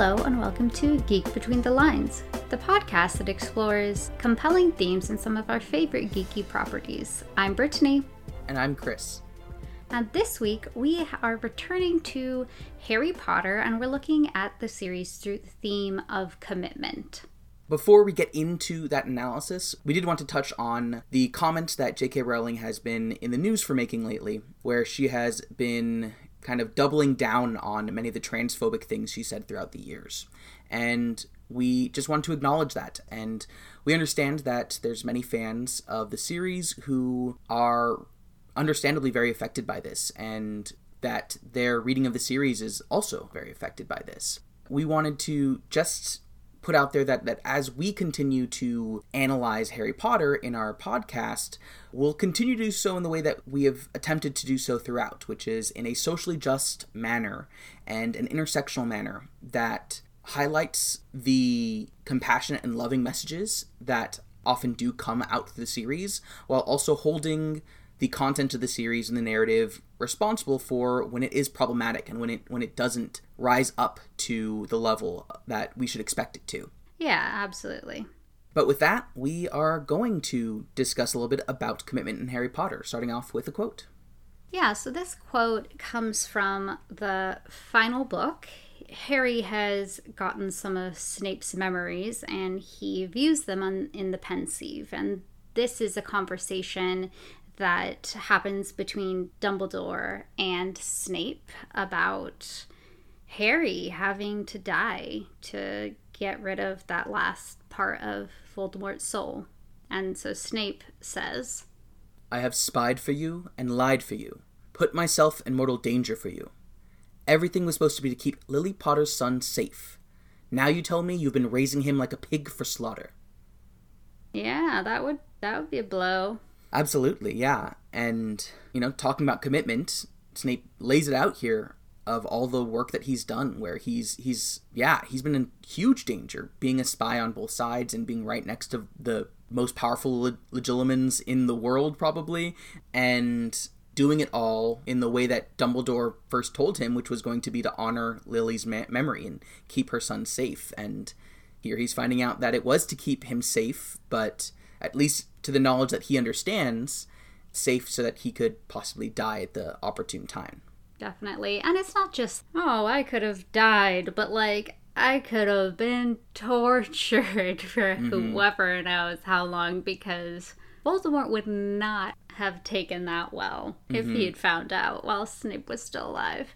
Hello, and welcome to Geek Between the Lines, the podcast that explores compelling themes in some of our favorite geeky properties. I'm Brittany. And I'm Chris. And this week we are returning to Harry Potter and we're looking at the series through the theme of commitment. Before we get into that analysis, we did want to touch on the comment that J.K. Rowling has been in the news for making lately, where she has been kind of doubling down on many of the transphobic things she said throughout the years. And we just want to acknowledge that. And we understand that there's many fans of the series who are understandably very affected by this and that their reading of the series is also very affected by this. We wanted to just put out there that, that as we continue to analyze Harry Potter in our podcast, we'll continue to do so in the way that we have attempted to do so throughout, which is in a socially just manner and an intersectional manner that highlights the compassionate and loving messages that often do come out through the series, while also holding the content of the series and the narrative responsible for when it is problematic and when it when it doesn't rise up to the level that we should expect it to. Yeah, absolutely. But with that, we are going to discuss a little bit about commitment in Harry Potter, starting off with a quote. Yeah, so this quote comes from the final book. Harry has gotten some of Snape's memories and he views them on, in the Pensieve. And this is a conversation that happens between Dumbledore and Snape about Harry having to die to get rid of that last part of Voldemort's soul. And so Snape says, I have spied for you and lied for you, put myself in mortal danger for you. Everything was supposed to be to keep Lily Potter's son safe. Now you tell me you've been raising him like a pig for slaughter. Yeah, that would that would be a blow. Absolutely, yeah. And, you know, talking about commitment, Snape lays it out here of all the work that he's done where he's he's yeah, he's been in huge danger being a spy on both sides and being right next to the most powerful leg- legilimens in the world probably and doing it all in the way that Dumbledore first told him, which was going to be to honor Lily's ma- memory and keep her son safe. And here he's finding out that it was to keep him safe, but at least to the knowledge that he understands, safe so that he could possibly die at the opportune time. Definitely. And it's not just, oh, I could have died, but like, I could have been tortured for mm-hmm. whoever knows how long because Voldemort would not have taken that well mm-hmm. if he had found out while Snape was still alive.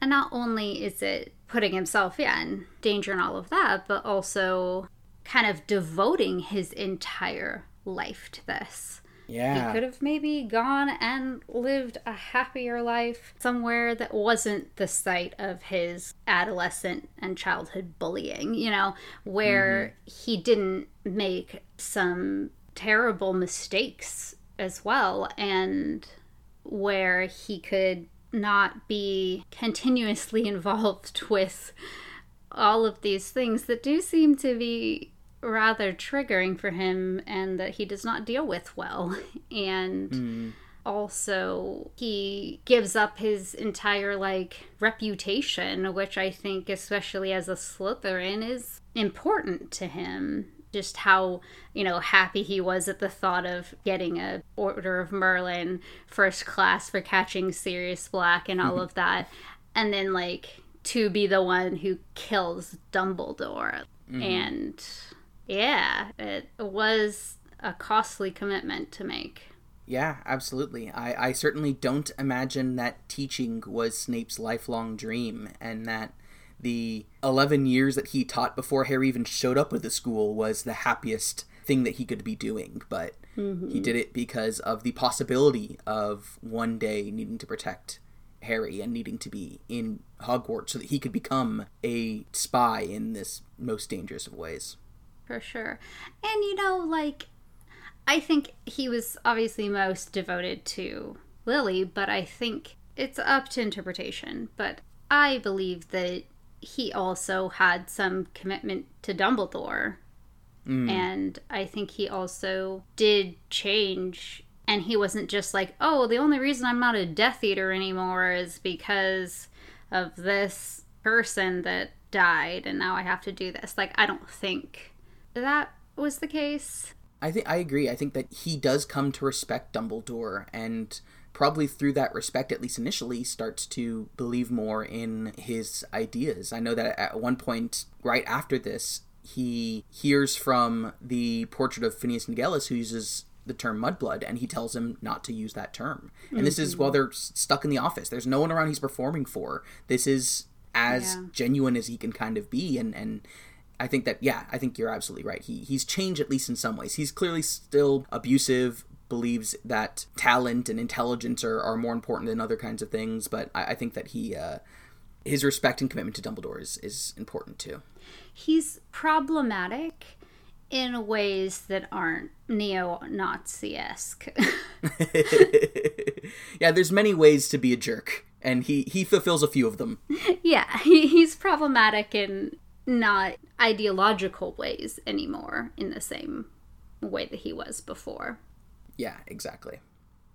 And not only is it putting himself yeah, in danger and all of that, but also kind of devoting his entire life to this. Yeah. He could have maybe gone and lived a happier life somewhere that wasn't the site of his adolescent and childhood bullying, you know, where mm-hmm. he didn't make some terrible mistakes as well, and where he could not be continuously involved with all of these things that do seem to be rather triggering for him and that he does not deal with well. And mm. also, he gives up his entire like reputation, which I think, especially as a Slytherin, is important to him. Just how you know happy he was at the thought of getting a Order of Merlin first class for catching Sirius Black and all of that, and then like to be the one who kills Dumbledore mm. and yeah, it was a costly commitment to make. Yeah, absolutely. I, I certainly don't imagine that teaching was Snape's lifelong dream and that the 11 years that he taught before Harry even showed up at the school was the happiest thing that he could be doing. But mm-hmm. he did it because of the possibility of one day needing to protect Harry and needing to be in Hogwarts so that he could become a spy in this most dangerous of ways for sure. And you know, like I think he was obviously most devoted to Lily, but I think it's up to interpretation. But I believe that he also had some commitment to Dumbledore. Mm. And I think he also did change. And he wasn't just like, oh, the only reason I'm not a Death Eater anymore is because of this person that died and now I have to do this. Like, I don't think that was the case. I think I agree. I think that he does come to respect Dumbledore and probably through that respect at least initially starts to believe more in his ideas. I know that at one point right after this he hears from the portrait of Phineas Nigellus who uses the term mudblood and he tells him not to use that term. And mm-hmm. this is while they're stuck in the office. There's no one around he's performing for. This is as yeah. genuine as he can kind of be and and I think that yeah, I think you're absolutely right. He he's changed at least in some ways. He's clearly still abusive, believes that talent and intelligence are, are more important than other kinds of things, but I, I think that he uh, his respect and commitment to Dumbledore is, is important too. He's problematic in ways that aren't neo-Nazi esque. yeah, there's many ways to be a jerk, and he he fulfills a few of them. Yeah, he, he's problematic in not ideological ways anymore in the same way that he was before. Yeah, exactly.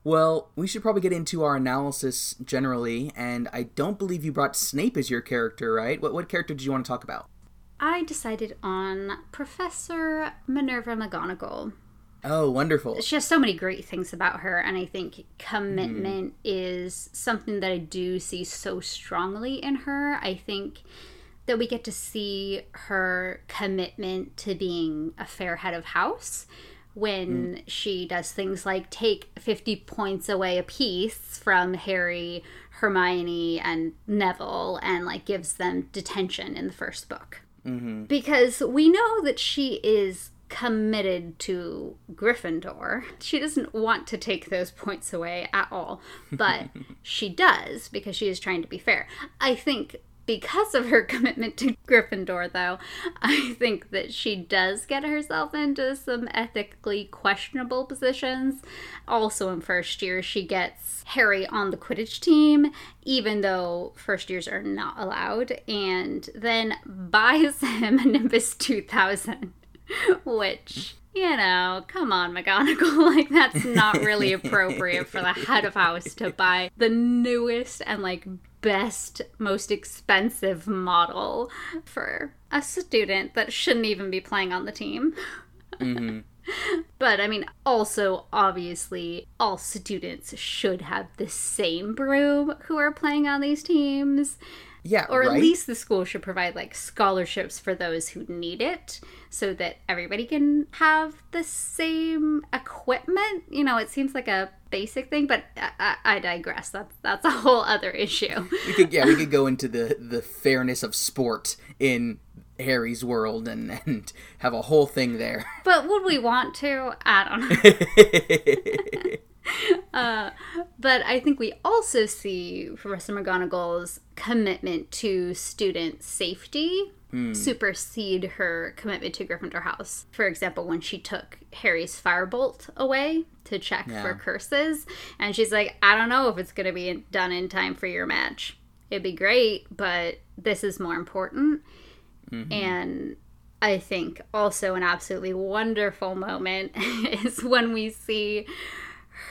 Well, we should probably get into our analysis generally, and I don't believe you brought Snape as your character, right? What what character did you want to talk about? I decided on Professor Minerva McGonagall. Oh, wonderful. She has so many great things about her, and I think commitment mm. is something that I do see so strongly in her. I think that we get to see her commitment to being a fair head of house when mm. she does things like take 50 points away a piece from Harry, Hermione, and Neville and like gives them detention in the first book. Mm-hmm. Because we know that she is committed to Gryffindor. She doesn't want to take those points away at all, but she does because she is trying to be fair. I think because of her commitment to Gryffindor, though, I think that she does get herself into some ethically questionable positions. Also, in first year, she gets Harry on the Quidditch team, even though first years are not allowed, and then buys him a Nimbus 2000, which you know, come on, McGonagall. Like, that's not really appropriate for the head of house to buy the newest and, like, best, most expensive model for a student that shouldn't even be playing on the team. Mm-hmm. but I mean, also, obviously, all students should have the same broom who are playing on these teams. Yeah, or right? at least the school should provide like scholarships for those who need it so that everybody can have the same equipment. You know, it seems like a basic thing, but I, I digress. That's that's a whole other issue. we could yeah, we could go into the the fairness of sport in Harry's world and and have a whole thing there. But would we want to? I don't know. uh, but I think we also see Professor McGonagall's commitment to student safety mm. supersede her commitment to Gryffindor House. For example, when she took Harry's firebolt away to check yeah. for curses, and she's like, I don't know if it's going to be done in time for your match. It'd be great, but this is more important. Mm-hmm. And I think also an absolutely wonderful moment is when we see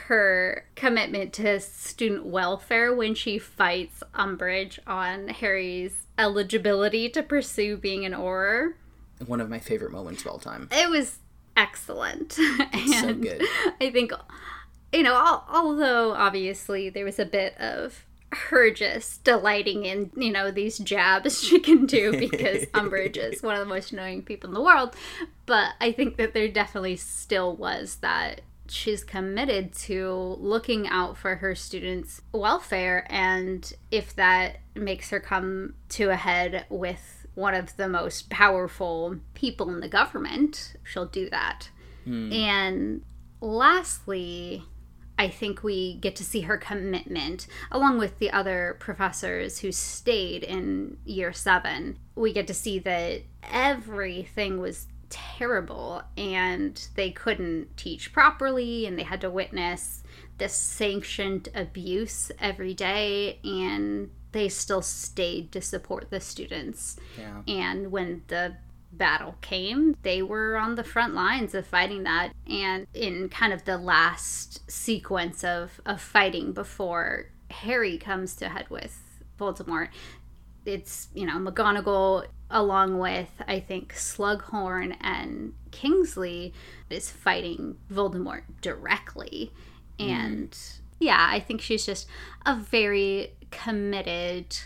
her commitment to student welfare when she fights Umbridge on Harry's eligibility to pursue being an Auror. One of my favorite moments of all time. It was excellent. and so good. I think, you know, although obviously there was a bit of her just delighting in, you know, these jabs she can do because Umbridge is one of the most annoying people in the world. But I think that there definitely still was that she's committed to looking out for her students' welfare. And if that makes her come to a head with one of the most powerful people in the government, she'll do that. Hmm. And lastly, I think we get to see her commitment, along with the other professors who stayed in year seven. We get to see that everything was terrible and they couldn't teach properly and they had to witness this sanctioned abuse every day and they still stayed to support the students. Yeah. And when the battle came, they were on the front lines of fighting that. And in kind of the last sequence of, of fighting before Harry comes to head with Voldemort, it's, you know, McGonagall along with I think Slughorn and Kingsley is fighting Voldemort directly. And mm. yeah, I think she's just a very committed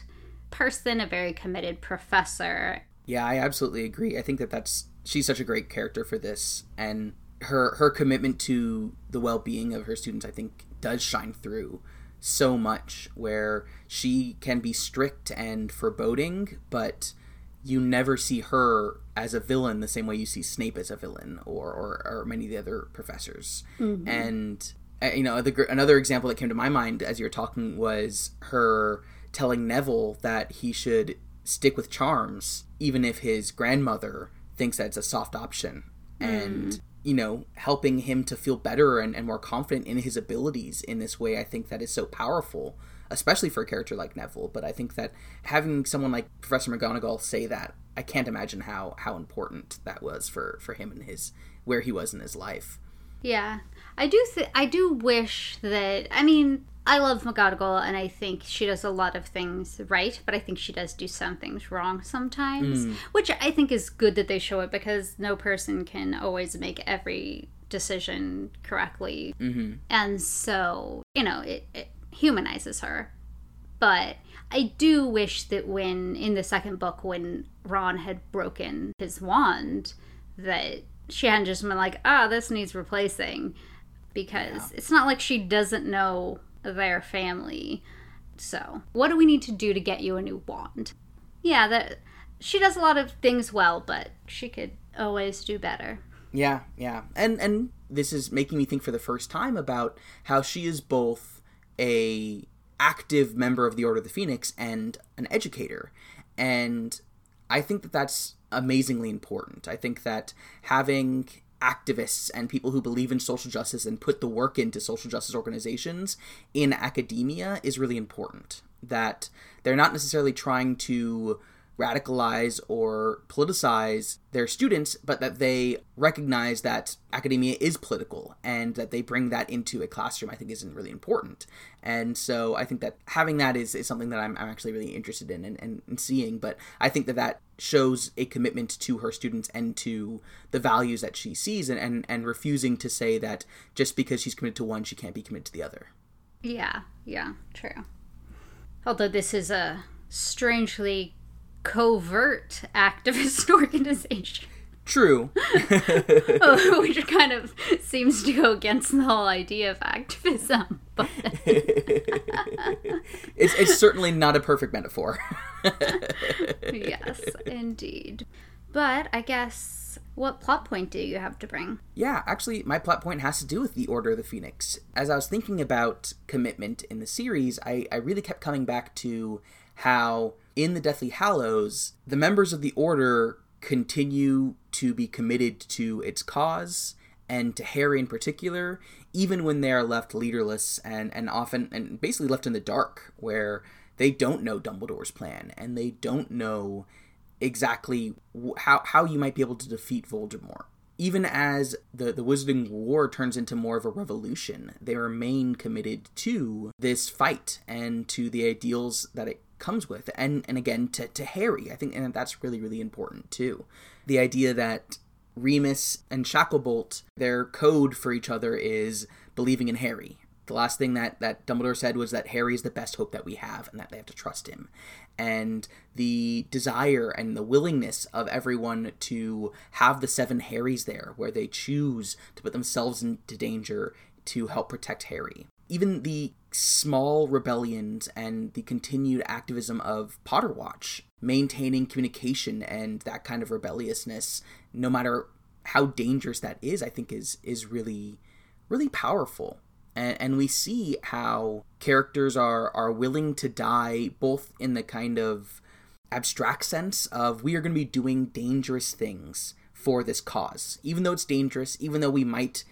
person, a very committed professor. Yeah, I absolutely agree. I think that that's she's such a great character for this and her her commitment to the well-being of her students I think does shine through so much where she can be strict and foreboding, but you never see her as a villain the same way you see Snape as a villain or, or, or many of the other professors. Mm-hmm. And, uh, you know, the, another example that came to my mind as you were talking was her telling Neville that he should stick with charms, even if his grandmother thinks that it's a soft option. Mm. And you know, helping him to feel better and, and more confident in his abilities in this way, I think that is so powerful, especially for a character like Neville. But I think that having someone like Professor McGonagall say that, I can't imagine how how important that was for for him and his where he was in his life. Yeah, I do. Th- I do wish that. I mean, I love McGonagall, and I think she does a lot of things right, but I think she does do some things wrong sometimes, mm. which I think is good that they show it because no person can always make every decision correctly. Mm-hmm. And so, you know, it, it humanizes her. But I do wish that when, in the second book, when Ron had broken his wand, that she hadn't just been like, ah, oh, this needs replacing. Because yeah. it's not like she doesn't know their family. So, what do we need to do to get you a new wand? Yeah, that she does a lot of things well, but she could always do better. Yeah, yeah. And and this is making me think for the first time about how she is both a active member of the Order of the Phoenix and an educator. And I think that that's amazingly important. I think that having activists and people who believe in social justice and put the work into social justice organizations in academia is really important. That they're not necessarily trying to radicalize or politicize their students, but that they recognize that academia is political and that they bring that into a classroom, I think isn't really important. And so I think that having that is, is something that I'm, I'm actually really interested in and, and, and seeing. But I think that that shows a commitment to her students and to the values that she sees and, and, and refusing to say that just because she's committed to one, she can't be committed to the other. Yeah, yeah, true. Although this is a strangely covert activist organization. True. Oh, which kind of seems to go against the whole idea of activism. But it's, it's certainly not a perfect metaphor. yes, indeed. But I guess what plot point do you have to bring? Yeah, actually, my plot point has to do with the Order of the Phoenix. As I was thinking about commitment in the series, I, I really kept coming back to how in the Deathly Hallows, the members of the Order continue to be committed to its cause and to Harry in particular, even when they are left leaderless and, and often and basically left in the dark, where they don't know Dumbledore's plan and they don't know exactly how, how you might be able to defeat Voldemort. Even as the, the Wizarding War turns into more of a revolution, they remain committed to this fight and to the ideals that it comes with. And and again to, to harry i think and that's really really important too. The idea that remus and shacklebolt their code for each other is believing in harry. The last thing that that dumbledore said was that harry is the best hope that we have and that they have to trust him. And the desire and the willingness of everyone to have the seven harrys there where they choose to put themselves into danger to help protect harry. Even the small rebellions and the continued activism of Potter Watch, maintaining communication and that kind of rebelliousness, no matter how dangerous that is, I think is is really really powerful. And, and we see how characters are are willing to die both in the kind of abstract sense of we are going to be doing dangerous things for this cause, even though it's dangerous, even though we might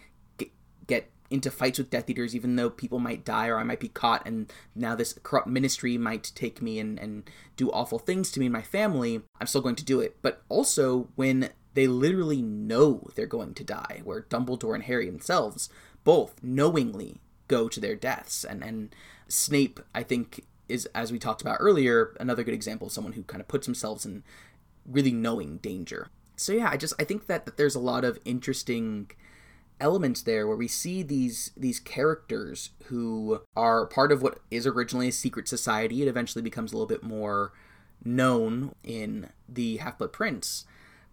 into fights with Death Eaters, even though people might die or I might be caught, and now this corrupt ministry might take me and, and do awful things to me and my family, I'm still going to do it. But also when they literally know they're going to die, where Dumbledore and Harry themselves both knowingly go to their deaths. And, and Snape, I think, is, as we talked about earlier, another good example of someone who kind of puts themselves in really knowing danger. So yeah, I just I think that, that there's a lot of interesting elements there where we see these these characters who are part of what is originally a secret society. It eventually becomes a little bit more known in the Half Blood Prince,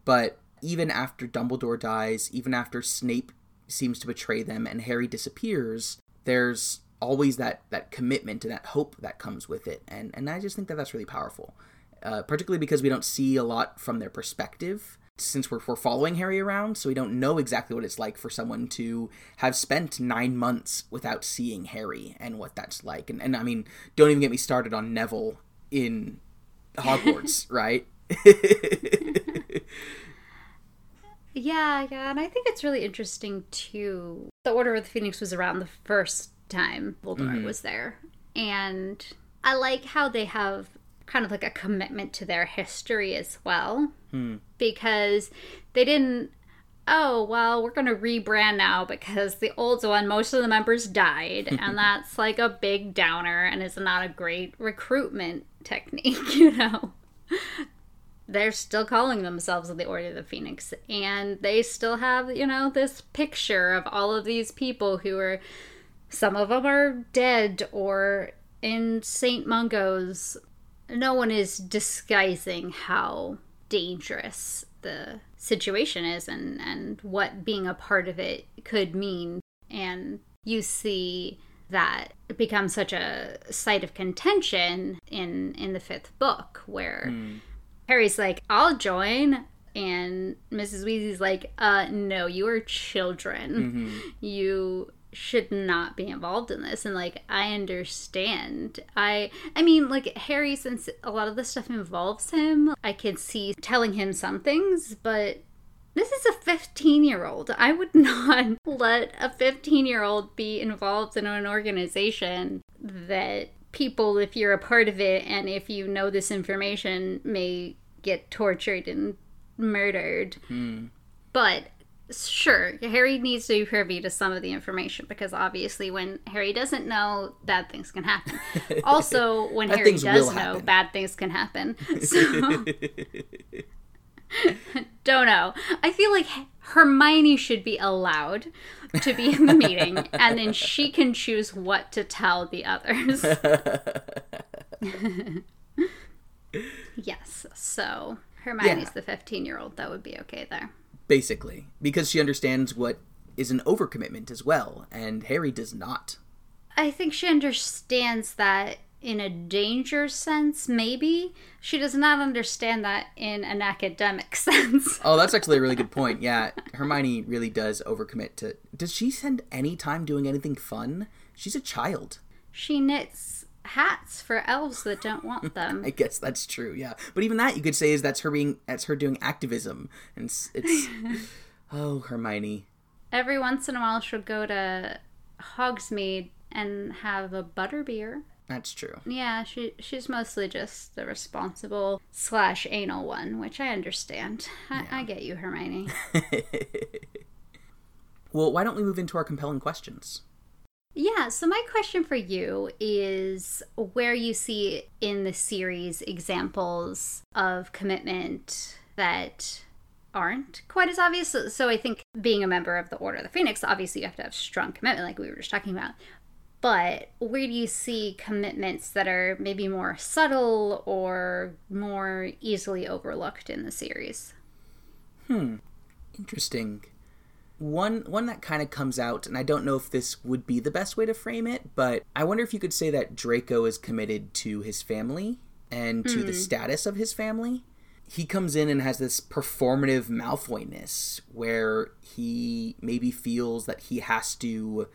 but even after Dumbledore dies, even after Snape seems to betray them and Harry disappears, there's always that that commitment and that hope that comes with it, and and I just think that that's really powerful, uh, particularly because we don't see a lot from their perspective since we're, we're following Harry around, so we don't know exactly what it's like for someone to have spent nine months without seeing Harry and what that's like. And, and I mean, don't even get me started on Neville in Hogwarts, right? yeah, yeah, and I think it's really interesting too. The Order of the Phoenix was around the first time Voldemort mm-hmm. was there, and I like how they have kind of like a commitment to their history as well. Hmm. Because they didn't, oh, well, we're going to rebrand now because the old one, most of the members died. and that's like a big downer and is not a great recruitment technique, you know? They're still calling themselves the Order of the Phoenix. And they still have, you know, this picture of all of these people who are, some of them are dead or in St. Mungo's no one is disguising how dangerous the situation is and, and what being a part of it could mean. And you see that it becomes such a site of contention in in the fifth book where mm. Harry's like, I'll join and Mrs. Weasley's like, uh no, you are children. Mm-hmm. You should not be involved in this and like i understand. I i mean like harry since a lot of the stuff involves him i could see telling him some things but this is a 15 year old i would not let a 15 year old be involved in an organization that people if you're a part of it and if you know this information may get tortured and murdered. Hmm. but sure, Harry needs to be privy to some of the information because obviously, when Harry doesn't know, bad things can happen. Also, when Harry does know, bad things can happen. So, don't know. I feel like Hermione should be allowed to be in the meeting, and then she can choose what to tell the others. yes, so Hermione's yeah. the 15 year old. That would be okay there basically, because she understands what is an overcommitment as well, and Harry does not. I think she understands that in a danger sense, maybe. She does not understand that in an academic sense. oh, that's actually a really good point. Yeah, Hermione really does overcommit to. Does she spend any time doing anything fun? She's a child. She knits hats for elves that don't want them. I guess that's true. Yeah, but even that you could say is that's her being that's her doing activism, and it's, it's oh Hermione. Every once in a while, she'll go to Hogsmeade and have a butterbeer. That's true. Yeah, she she's mostly just the responsible slash anal one, which I understand. I, yeah. I get you, Hermione. well, why don't we move into our compelling questions? Yeah, so my question for you is where you see in the series examples of commitment that aren't quite as obvious. So, so, I think being a member of the Order of the Phoenix, obviously you have to have strong commitment, like we were just talking about. But where do you see commitments that are maybe more subtle or more easily overlooked in the series? Hmm. Interesting one one that kind of comes out and i don't know if this would be the best way to frame it but i wonder if you could say that draco is committed to his family and to mm. the hmm. status of his family he comes in and has this performative malfoyness where he maybe feels that he has to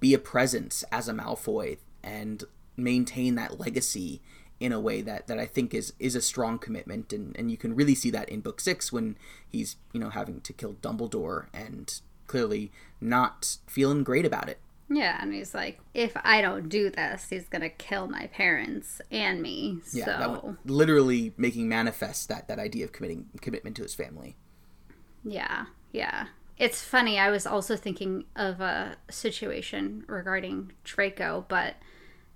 be a presence as a malfoy and maintain that legacy in a way that, that I think is is a strong commitment and, and you can really see that in book six when he's, you know, having to kill Dumbledore and clearly not feeling great about it. Yeah, and he's like, if I don't do this, he's gonna kill my parents and me. Yeah, so literally making manifest that that idea of committing commitment to his family. Yeah, yeah. It's funny. I was also thinking of a situation regarding Draco, but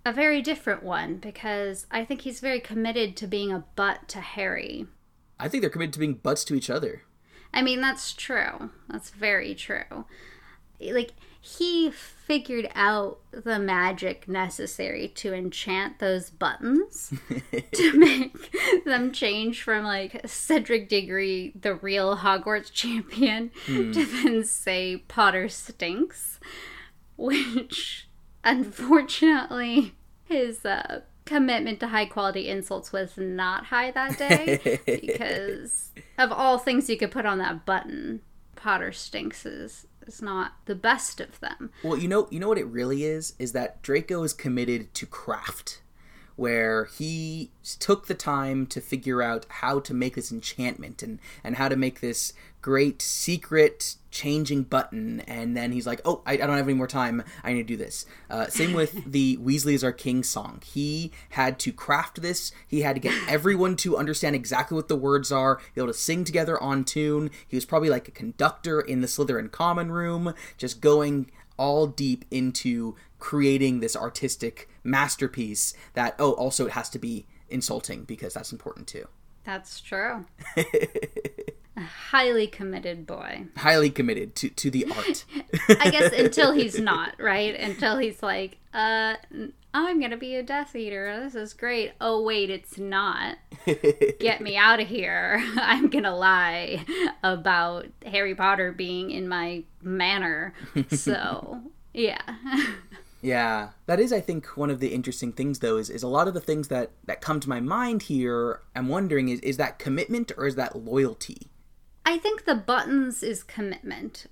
a very different one because I think he's very committed to being a butt to Harry. I think they're committed to being butts to each other. I mean, that's true. That's very true. Like, he figured out the magic necessary to enchant those buttons to make them change from like Cedric Diggory, the real Hogwarts champion, to then say Potter stinks, which unfortunately his uh, commitment to high quality insults was not high that day because of all things you could put on that button, Potter stinks is is not the best of them. Well, you know, you know what it really is is that Draco is committed to craft, where he took the time to figure out how to make this enchantment and and how to make this great secret changing button. And then he's like oh i, I don't have any more time. I need to do this. Uh, same with the weasleys are king song. He had to craft this. He had to get everyone to understand exactly what the words are be able to sing together on tune. He was probably like a conductor in the slytherin common room just going all deep into creating this artistic masterpiece that oh also it has to be insulting because that's important too That's true. a highly committed boy. highly committed to, to the art I guess until he's not, right? Until he's like, uh, i'm gonna be a Death Eater. This is great. Oh, wait, it's not. Get me out of here. I'm gonna lie about Harry Potter being in my manor. So, yeah. Yeah, that is, I think, one of the interesting things, though, is, is a lot of the things that, that come to my mind here. I'm wondering is is that commitment or is that loyalty? I think the buttons is commitment.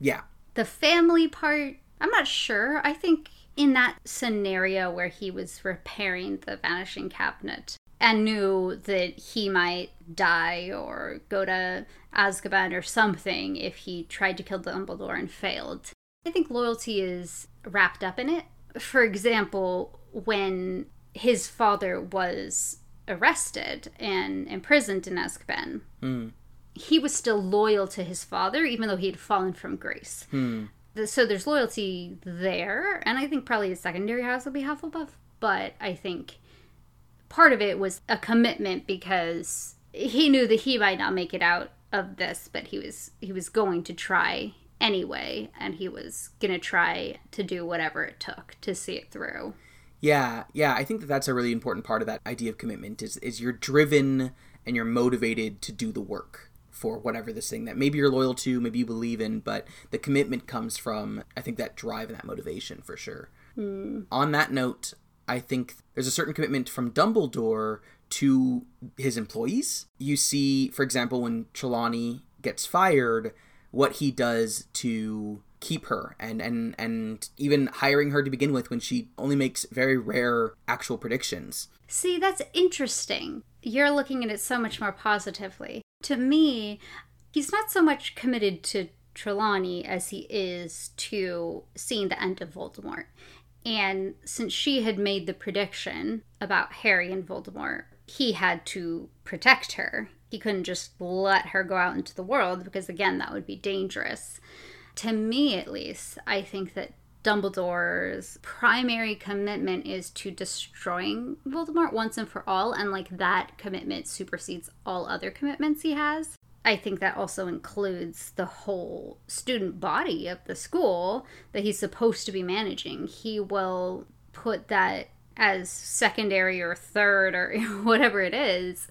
Yeah, The family part, I'm not sure. I think in that scenario where he was repairing the vanishing cabinet and knew that he might die or go to Azkaban or something if he tried to kill Dumbledore and failed. I think loyalty is wrapped up in it. For example, when his father was arrested and imprisoned in Azkaban, hmm. he was still loyal to his father, even though he had fallen from grace. Hmm. The- So there's loyalty there, and I think probably a secondary house would be Hufflepuff. But I think part of it was a commitment because he knew that he might not make it out of this, but he was he was going to try anyway, and he was gonna try to do whatever it took to see it through. yeah, yeah. I think that that's a really important part of that idea of commitment is is you're driven and you're motivated to do the work for whatever this thing that maybe you're loyal to, maybe you believe in, but the commitment comes from I think that drive and that motivation for sure. Hmm. On that note, I think there's a certain commitment from Dumbledore to his employees. You see, for example, when Trelawney gets fired, what he does to keep her and and and even hiring her to begin with when she only makes very rare actual predictions. See, that's interesting. You're looking at it so much more positively. To me, he's not so much committed to Trelawney as he is to seeing the end of Voldemort. And since she had made the prediction about Harry and Voldemort, he had to protect her. He couldn't just let her go out into the world because, again, that would be dangerous. To me, at least, I think that Dumbledore's primary commitment is to destroying Voldemort once and for all, and like that commitment supersedes all other commitments he has. I think that also includes the whole student body of the school that he's supposed to be managing. He will put that as secondary or third or whatever it is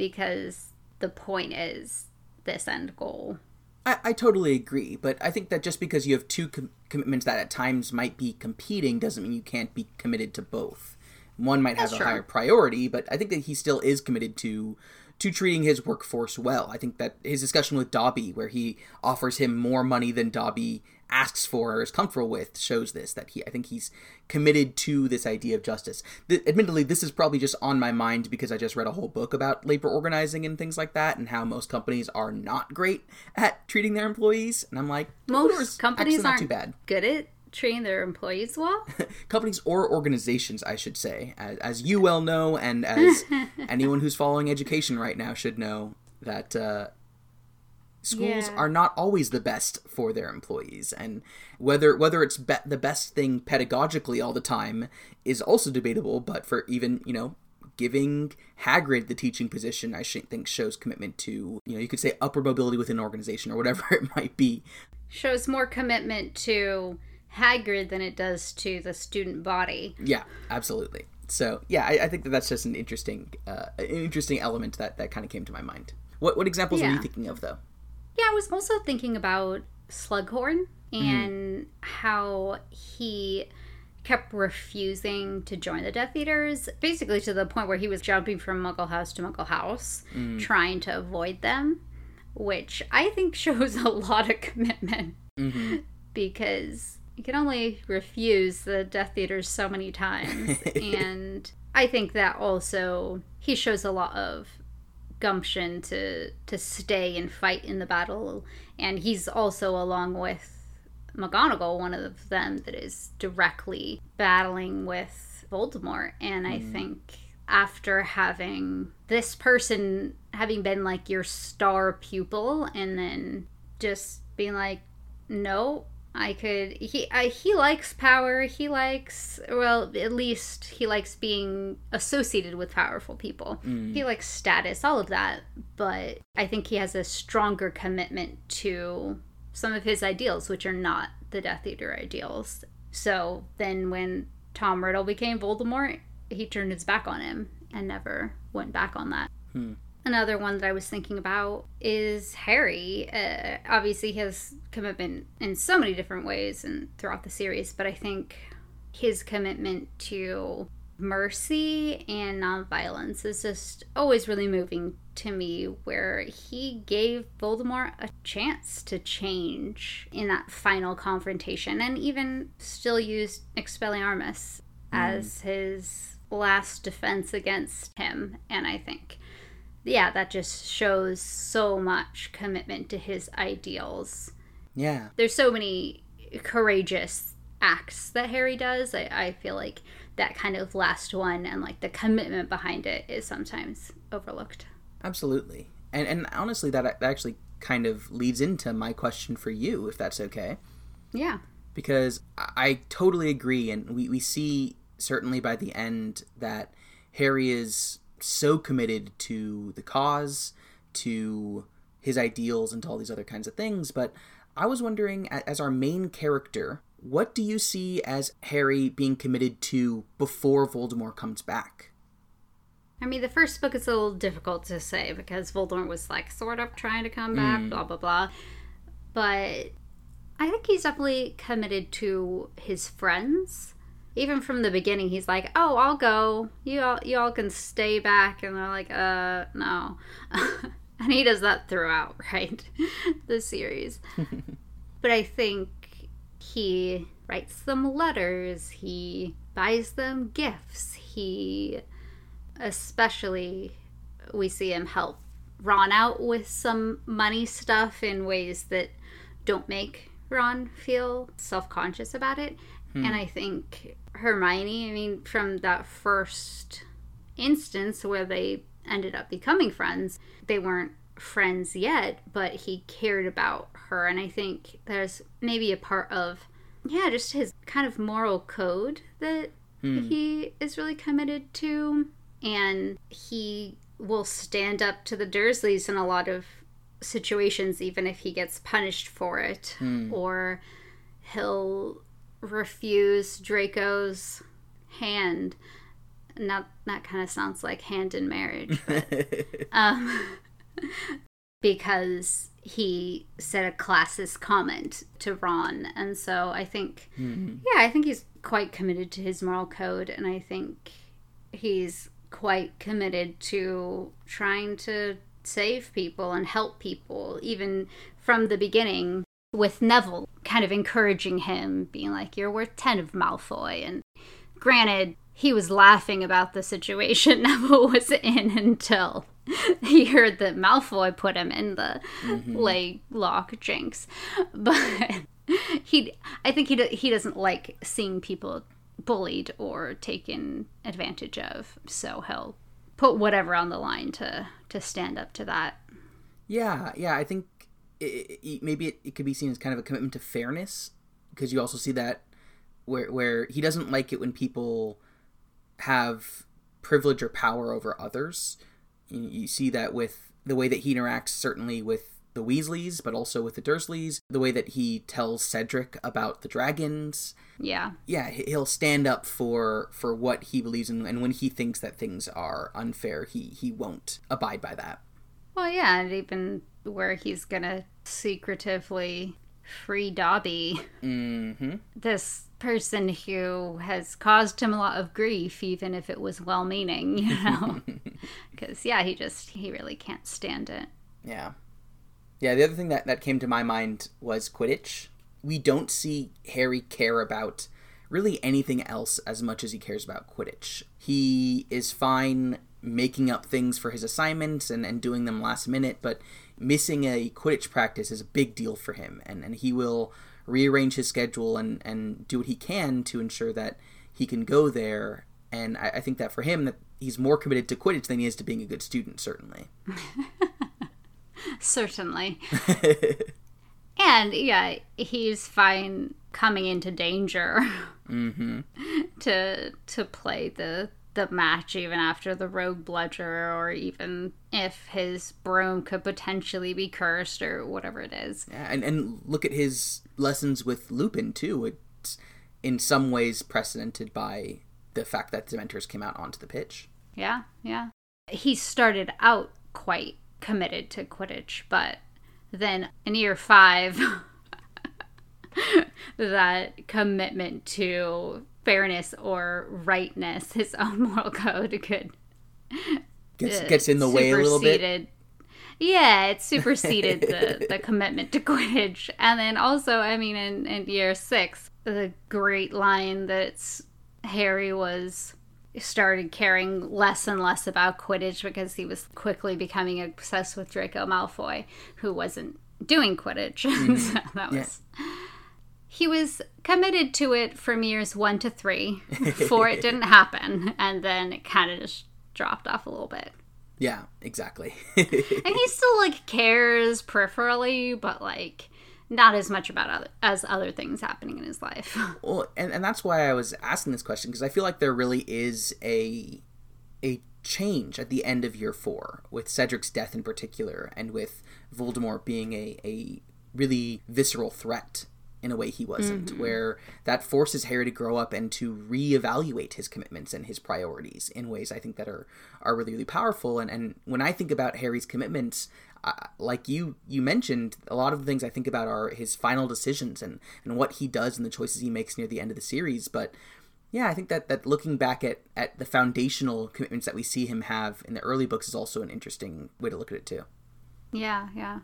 because the point is this end goal. I, I totally agree, but I think that just because you have two com- commitments that at times might be competing doesn't mean you can't be committed to both. One might have That's a true. higher priority, but I think that he still is committed to to treating his workforce well. I think that his discussion with Dobby, where he offers him more money than Dobby asks for or is comfortable with, shows this. That he, I think he's committed to this idea of justice. Th- admittedly, this is probably just on my mind because I just read a whole book about labor organizing and things like that, and how most companies are not great at treating their employees. And I'm like, Most companies aren't too bad. good at treating their employees well. companies or organizations, I should say, as, as you well know, and as anyone who's following education right now should know that uh, schools Yeah. are not always the best for their employees and whether whether it's be- the best thing pedagogically all the time is also debatable but for even you know giving Hagrid the teaching position I think shows commitment to you know you could say upper mobility within an organization or whatever it might be Shows more commitment to Hagrid than it does to the student body. yeah absolutely. So yeah I, I think that that's just an interesting uh, an interesting element that that kind of came to my mind. What what examples are you thinking of though? Yeah, I was also thinking about Slughorn mm-hmm. and how he kept refusing to join the Death Eaters, basically to the point where he was jumping from Muggle house to Muggle house, mm. trying to avoid them, which I think shows a lot of commitment. Mm-hmm. Because you can only refuse the Death Eaters so many times. and I think that also he shows a lot of gumption to to stay and fight in the battle. And he's also along with McGonagall one of them that is directly battling with Voldemort. And I hmm. think after having this person having been like your star pupil and then just being like no I could he I, he likes power he likes well at least he likes being associated with powerful people. Mm-hmm. He likes status all of that but I think he has a stronger commitment to some of his ideals which are not the Death Eater ideals. So then when Tom Riddle became Voldemort he turned his back on him and never went back on that hmm. Another one that I was thinking about is Harry. Uh, obviously, has commitment in so many different ways and throughout the series, but I think his commitment to mercy and nonviolence is just always really moving to me. Where he gave Voldemort a chance to change in that final confrontation, and even still used Expelliarmus as his last defense against him. And I think yeah, that just shows so much commitment to his ideals. yeah There's so many courageous acts that Harry does. I, I feel like that kind of last one and like the commitment behind it is sometimes overlooked. Absolutely. And and honestly that that actually kind of leads into my question for you if that's okay. Yeah. Because I, I totally agree and we, we see certainly by the end that Harry is so committed to the cause, to his ideals and to all these other kinds of things, but I was wondering as our main character, what do you see as Harry being committed to before Voldemort comes back? I mean, the first book is a little difficult to say because Voldemort was like sort of trying to come back, mm. blah, blah, blah. But I think he's definitely committed to his friends. Even from the beginning, he's like, "Oh, I'll go. You all, you all can stay back," and they're like, "Uh, no." and he does that throughout, right? the series. but I think he writes them letters. He buys them gifts. He especially we see him help Ron out with some money stuff in ways that don't make Ron feel self conscious about it. And I think Hermione, I mean, from that first instance where they ended up becoming friends, they weren't friends yet, but he cared about her. And I think there's maybe a part of, yeah, just his kind of moral code that hmm. he is really committed to. And he will stand up to the Dursleys in a lot of situations, even if he gets punished for it. Hmm. Or he'll refuse Draco's hand. Not that kind of sounds like hand in marriage, but um, because he said a classist comment to Ron, and so I think, yeah, I think he's quite committed to his moral code, and I think he's quite committed to trying to save people and help people, even from the beginning. With Neville kind of encouraging him, being like, "You're worth ten of Malfoy," and granted, he was laughing about the situation Neville was in until he heard that Malfoy put him in the mm-hmm. leg lock jinx. But he, I think he he doesn't like seeing people bullied or taken advantage of, so he'll put whatever on the line to to stand up to that. Yeah, yeah, I think it, it, maybe it, it could be seen as kind of a commitment to fairness because you also see that where where he doesn't like it when people have privilege or power over others. You, you see that with the way that he interacts, certainly with the Weasleys, but also with the Dursleys, the way that he tells Cedric about the dragons. Yeah. Yeah, he'll stand up for for what he believes in and when he thinks that things are unfair, he he won't abide by that. Well, yeah, and even where he's to secretively free Dobby. Mm-hmm. This person who has caused him a lot of grief, even if it was well meaning, you know? Because, yeah, he just, he really can't stand it. Yeah. Yeah, the other thing that, that came to my mind was Quidditch. We don't see Harry care about really anything else as much as he cares about Quidditch. He is fine making up things for his assignments and, and doing them last minute, but missing a Quidditch practice is a big deal for him, and, and he will rearrange his schedule and, and do what he can to ensure that he can go there. And I, I think that for him, that he's more committed to Quidditch than he is to being a good student, certainly. certainly. and yeah, he's fine coming into danger mm-hmm. to to play the the match even after the rogue bludger or even if his broom could potentially be cursed or whatever it is. Yeah, and, and look at his lessons with Lupin too. It's in some ways precedented by the fact that Dementors came out onto the pitch. Yeah, yeah. He started out quite committed to Quidditch, but then in year five that commitment to fairness or rightness, his own moral code could gets, uh, gets in the way a little bit. Yeah, it superseded the, the commitment to Quidditch. And then also, I mean, in, in year six, the great line that Harry was started caring less and less about Quidditch because he was quickly becoming obsessed with Draco Malfoy, who wasn't doing Quidditch. Mm. so that was. He was committed to it from years one to three before it didn't happen, and then it kind of just dropped off a little bit. Yeah, exactly. and he still like cares peripherally, but like not as much about other, as other things happening in his life. well, and, and that's why I was asking this question because I feel like there really is a a change at the end of year four with Cedric's death in particular, and with Voldemort being a a really visceral threat in a way he wasn't, mm-hmm. where that forces Harry to grow up and to reevaluate his commitments and his priorities in ways I think that are are really really powerful. And and when I think about Harry's commitments, uh, like you you mentioned, a lot of the things I think about are his final decisions and and what he does and the choices he makes near the end of the series. But yeah, I think that that looking back at at the foundational commitments that we see him have in the early books is also an interesting way to look at it too. Yeah, yeah.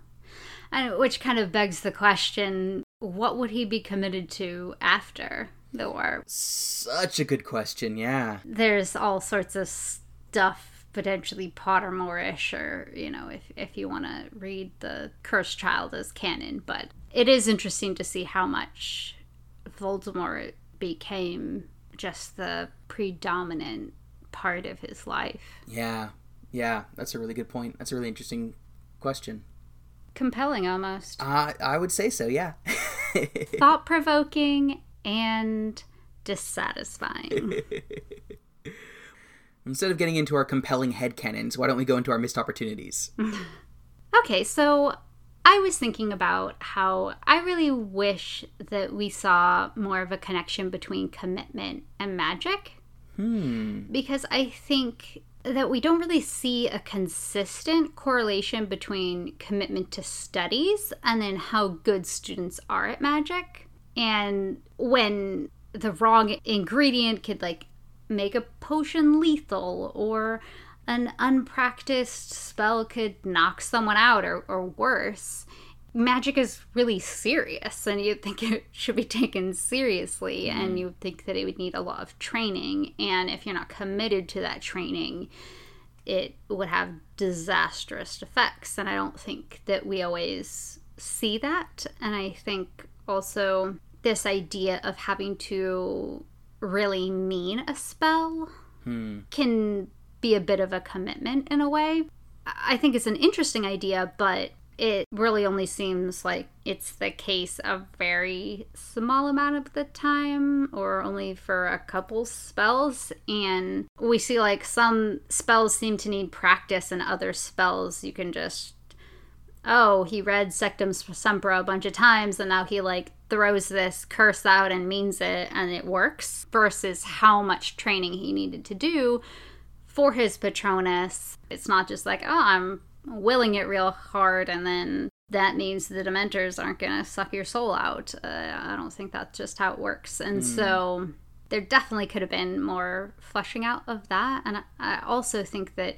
And which kind of begs the question what would he be committed to after the war? Such a good question, yeah. There's all sorts of stuff potentially Pottermore-ish, or you know, if if you want to read the Cursed Child as canon, but it is interesting to see how much Voldemort became just the predominant part of his life. Yeah, yeah, that's a really good point. That's a really interesting question compelling almost. Uh, I would say so, yeah. Thought provoking and dissatisfying. Instead of getting into our compelling head headcanons, why don't we go into our missed opportunities? okay, so I was thinking about how I really wish that we saw more of a connection between commitment and magic. Hmm. Because I think that we don't really see a consistent correlation between commitment to studies and then how good students are at magic. And when the wrong ingredient could like make a potion lethal or an unpracticed spell could knock someone out or, or worse magic is really serious and you'd think it should be taken seriously mm. and you would think that it would need a lot of training and if you're not committed to that training it would have disastrous effects and i don't think that we always see that and i think also this idea of having to really mean a spell hmm. can be a bit of a commitment in a way i think it's an interesting idea but it really only seems like it's the case a very small amount of the time or only for a couple spells. And we see like some spells seem to need practice and other spells you can just oh he read sectum sempra a bunch of times and now he like throws this curse out and means it and it works versus how much training he needed to do for his patronus. It's not just like oh i'm willing it real hard and then that means the dementors aren't going to suck your soul out. Uh, i don't think that's just how it works. And mm. so there definitely could have been more fleshing out of that. And i also think that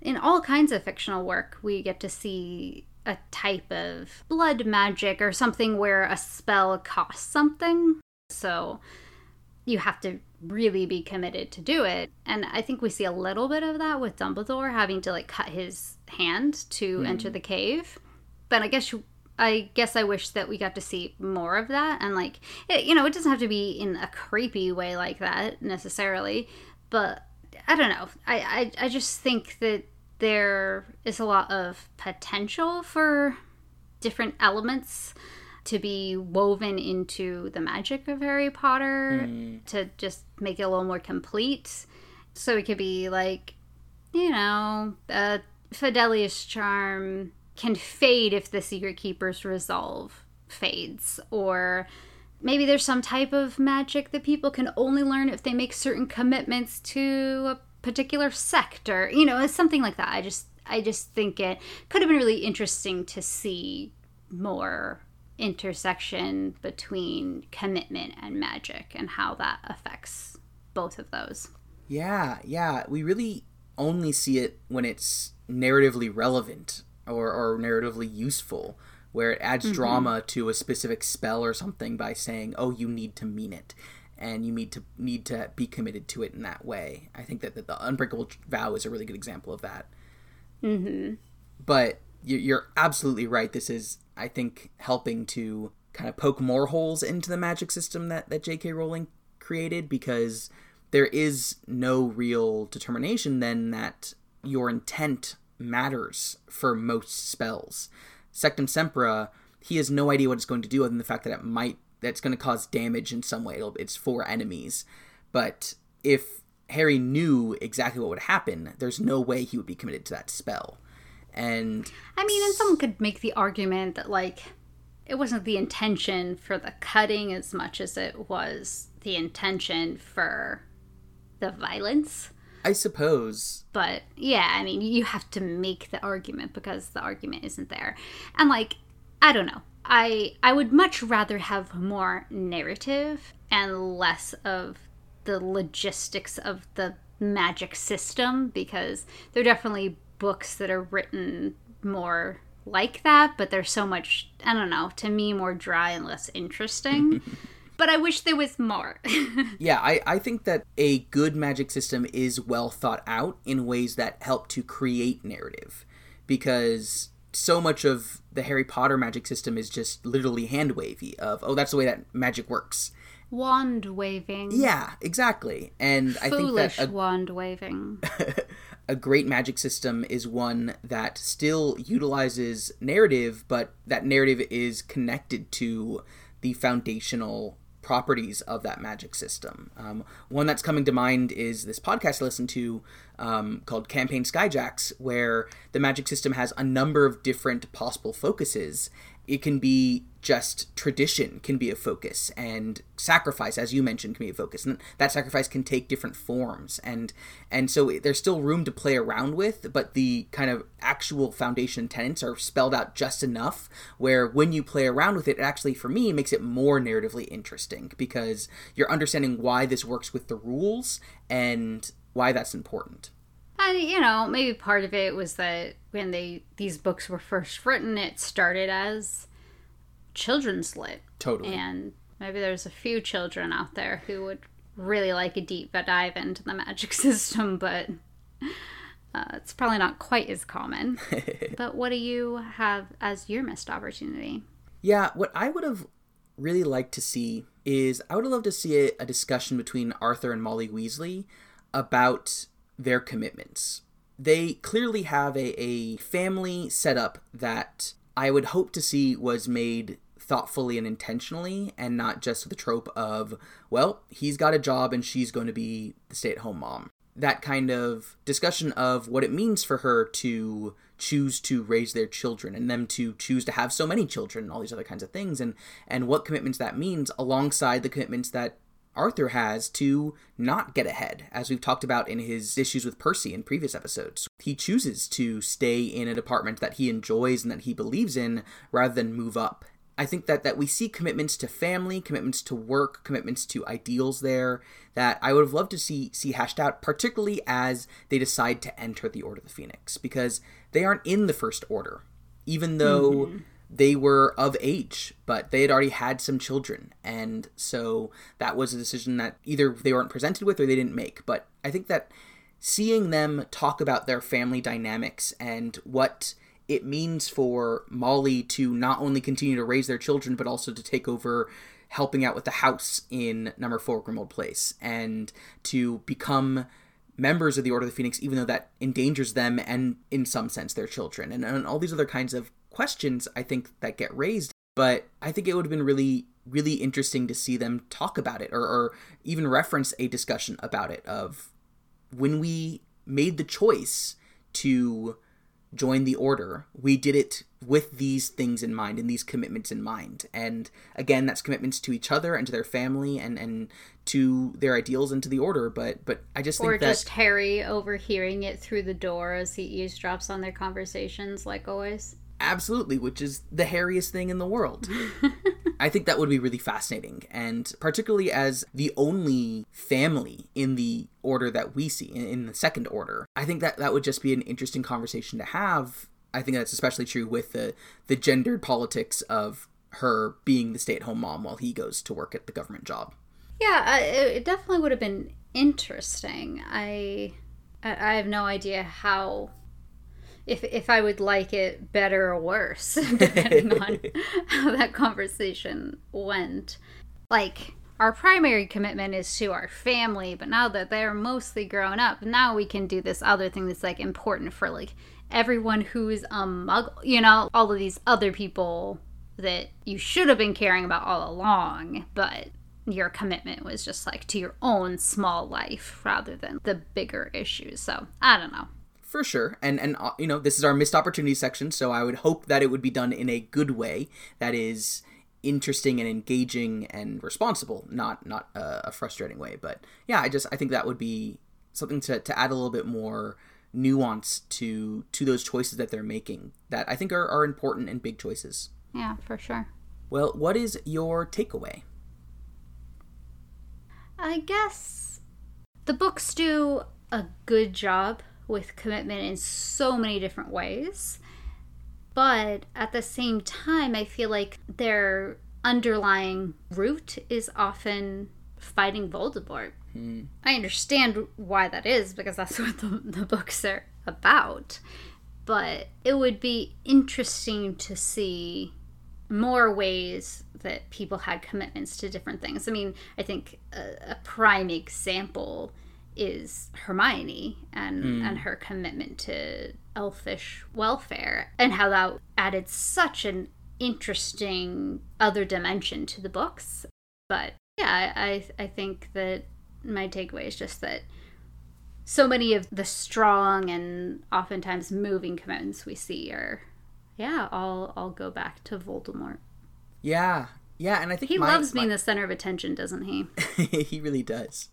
in all kinds of fictional work we get to see a type of blood magic or something where a spell costs something. So you have to really be committed to do it. And I think we see a little bit of that with Dumbledore having to like cut his hand to mm. enter the cave. But I guess I guess I wish that we got to see more of that and like it, you know, it doesn't have to be in a creepy way like that necessarily, but I don't know. I I, I just think that there is a lot of potential for different elements to be woven into the magic of Harry Potter mm. to just make it a little more complete. So it could be like, you know, a Fidelius charm can fade if the Secret Keeper's resolve fades, or maybe there's some type of magic that people can only learn if they make certain commitments to a particular sect, or you know, something like that. I just, I just think it could have been really interesting to see more intersection between commitment and magic and how that affects both of those. Yeah, yeah. We really only see it when it's narratively relevant or, or narratively useful, where it adds mm-hmm. drama to a specific spell or something by saying, oh, you need to mean it. And you need to need to be committed to it in that way. I think that, that the unbreakable vow is a really good example of that. Mm-hmm. But you're absolutely right. This is I think helping to kind of poke more holes into the magic system that, that J.K. Rowling created because there is no real determination then that your intent matters for most spells. Sectum Sempra, he has no idea what it's going to do other than the fact that it might that's going to cause damage in some way. It'll, it's for enemies. But if Harry knew exactly what would happen, there's no way he would be committed to that spell. And I mean, and someone could make the argument that like it wasn't the intention for the cutting as much as it was the intention for the violence. I suppose. But yeah, I mean, you have to make the argument because the argument isn't there. And like, I don't know. I I would much rather have more narrative and less of the logistics of the magic system because they're definitely books that are written more like that, but they're so much, I don't know, to me, more dry and less interesting. but I wish there was more. yeah, I, I think that a good magic system is well thought out in ways that help to create narrative. Because so much of the Harry Potter magic system is just literally hand wavy of, oh, that's the way that magic works. Wand waving. Yeah, exactly. And Foolish I think that a, wand waving. a great magic system is one that still utilizes narrative, but that narrative is connected to the foundational properties of that magic system. Um, one that's coming to mind is this podcast I listened to um, called Campaign Skyjacks, where the magic system has a number of different possible focuses. It can be just tradition can be a focus and sacrifice as you mentioned can be a focus and that sacrifice can take different forms and and so there's still room to play around with but the kind of actual foundation tenets are spelled out just enough where when you play around with it, it actually for me makes it more narratively interesting because you're understanding why this works with the rules and why that's important and you know maybe part of it was that when they these books were first written it started as children's lit. Totally. And maybe there's a few children out there who would really like a deep dive into the magic system, but uh, it's probably not quite as common. but what do you have as your missed opportunity? Yeah, what I would have really liked to see is I would have loved to see a, a discussion between Arthur and Molly Weasley about their commitments they clearly have a, a family setup that I would hope to see was made thoughtfully and intentionally and not just the trope of, well, he's got a job and she's going to be the stay at home mom. That kind of discussion of what it means for her to choose to raise their children and them to choose to have so many children and all these other kinds of things and and what commitments that means alongside the commitments that Arthur has to not get ahead, as we've talked about in his issues with Percy in previous episodes. He chooses to stay in a department that he enjoys and that he believes in rather than move up. I think that, that we see commitments to family, commitments to work, commitments to ideals there that I would have loved to see see hashed out, particularly as they decide to enter the Order of the Phoenix, because they aren't in the First Order, even though mm-hmm they were of age, but they had already had some children. And so that was a decision that either they weren't presented with or they didn't make. But I think that seeing them talk about their family dynamics and what it means for Molly to not only continue to raise their children, but also to take over helping out with the house in number four Grimmauld Place and to become members of the Order of the Phoenix, even though that endangers them and, in some sense, their children, and, and all these other kinds of questions I think that get raised. But I think it would have been really, really interesting to see them talk about it or, or even reference a discussion about it of when we made the choice to join the order, we did it with these things in mind and these commitments in mind. And again, that's commitments to each other and to their family and and to their ideals and to the order. But but I just think or that just Harry overhearing it through the door as he eavesdrops on their conversations, like always. Absolutely, which is the hairiest thing in the world. I think that would be really fascinating, and particularly as the only family in the order that we see, in the second order, I think that that would just be an interesting conversation to have. I think that's especially true with the the gendered politics of her being the stay at home mom while he goes to work at the government job. Yeah, it definitely would have been interesting. I I have no idea how if if I would like it better or worse, depending on how that conversation went. Like our primary commitment is to our family, but now that they're mostly grown up, now we can do this other thing that's like important for like everyone who's a muggle, you know, all of these other people that you should have been caring about all along, but your commitment was just like to your own small life rather than the bigger issues. So, I don't know for sure. And and uh, you know this is our missed opportunity section so i would hope that it would be done in a good way that is interesting and engaging and responsible not not a, a frustrating way. But yeah i just i think that would be something to, to add a little bit more nuance to to those choices that they're making that i think are, are important and big choices. Yeah for sure. Well what is your takeaway? I guess the books do a good job with commitment in so many different ways. But at the same time, I feel like their underlying root is often fighting Voldemort. Hmm. I understand why that is because that's what the, the books are about. But it would be interesting to see more ways that people had commitments to different things. I mean, I think a, a prime example is Hermione and mm. and her commitment to elfish welfare and how that added such an interesting other dimension to the books. But yeah, I I think that my takeaway is just that so many of the strong and oftentimes moving commitments we see are yeah, all all go back to Voldemort. Yeah. Yeah, and I think he my, loves being my... the center of attention, doesn't he? he really does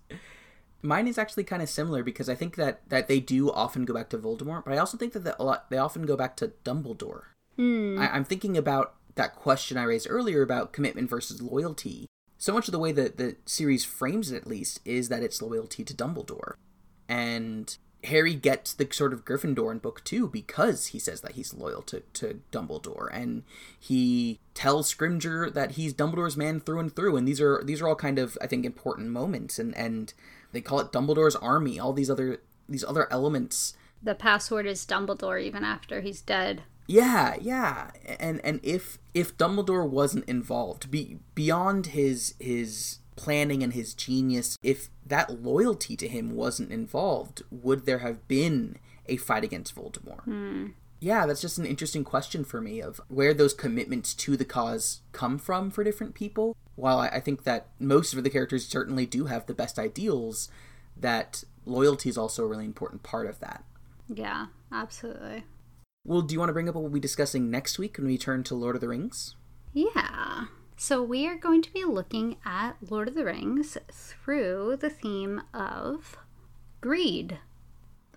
mine is actually kind of similar because I think that that they do often go back to Voldemort, but I also think that the, a lot they often go back to Dumbledore. Mm. I, I'm thinking about that question I raised earlier about commitment versus loyalty. So much of the way that the series frames it, at least, is that it's loyalty to Dumbledore, and Harry gets the sword of Gryffindor in book two because he says that he's loyal to, to Dumbledore, and he tells Scrimgeour that he's Dumbledore's man through and through. And these are these are all kind of I think important moments, and and they call it Dumbledore's army. All these other these other elements. The password is Dumbledore even after he's dead. Yeah, yeah. And and if if Dumbledore wasn't involved, be beyond his his planning and his genius, if that loyalty to him wasn't involved, would there have been a fight against Voldemort? Hmm. Yeah, that's just an interesting question for me of where those commitments to the cause come from for different people. While I, I think that most of the characters certainly do have the best ideals, that loyalty is also a really important part of that. Yeah, absolutely. Well, do you want to bring up what we'll be discussing next week when we turn to Lord of the Rings? Yeah. So we are going to be looking at Lord of the Rings through the theme of greed.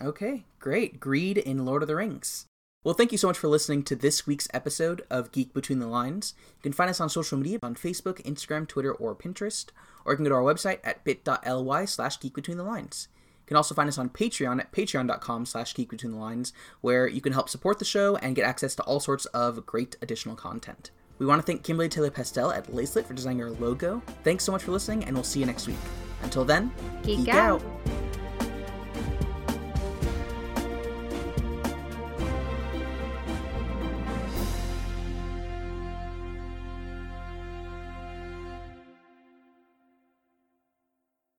Okay, great. Greed in Lord of the Rings. Well, thank you so much for listening to this week's episode of Geek Between the Lines. You can find us on social media on Facebook, Instagram, Twitter, or Pinterest, or you can go to our website at bit.ly slash geek between the lines. You can also find us on Patreon at patreon.com slash geek between the lines, where you can help support the show and get access to all sorts of great additional content. We want to thank Kimberly Taylor Pastel at Lacelet for designing our logo. Thanks so much for listening, and we'll see you next week. Until then, Geek out. out.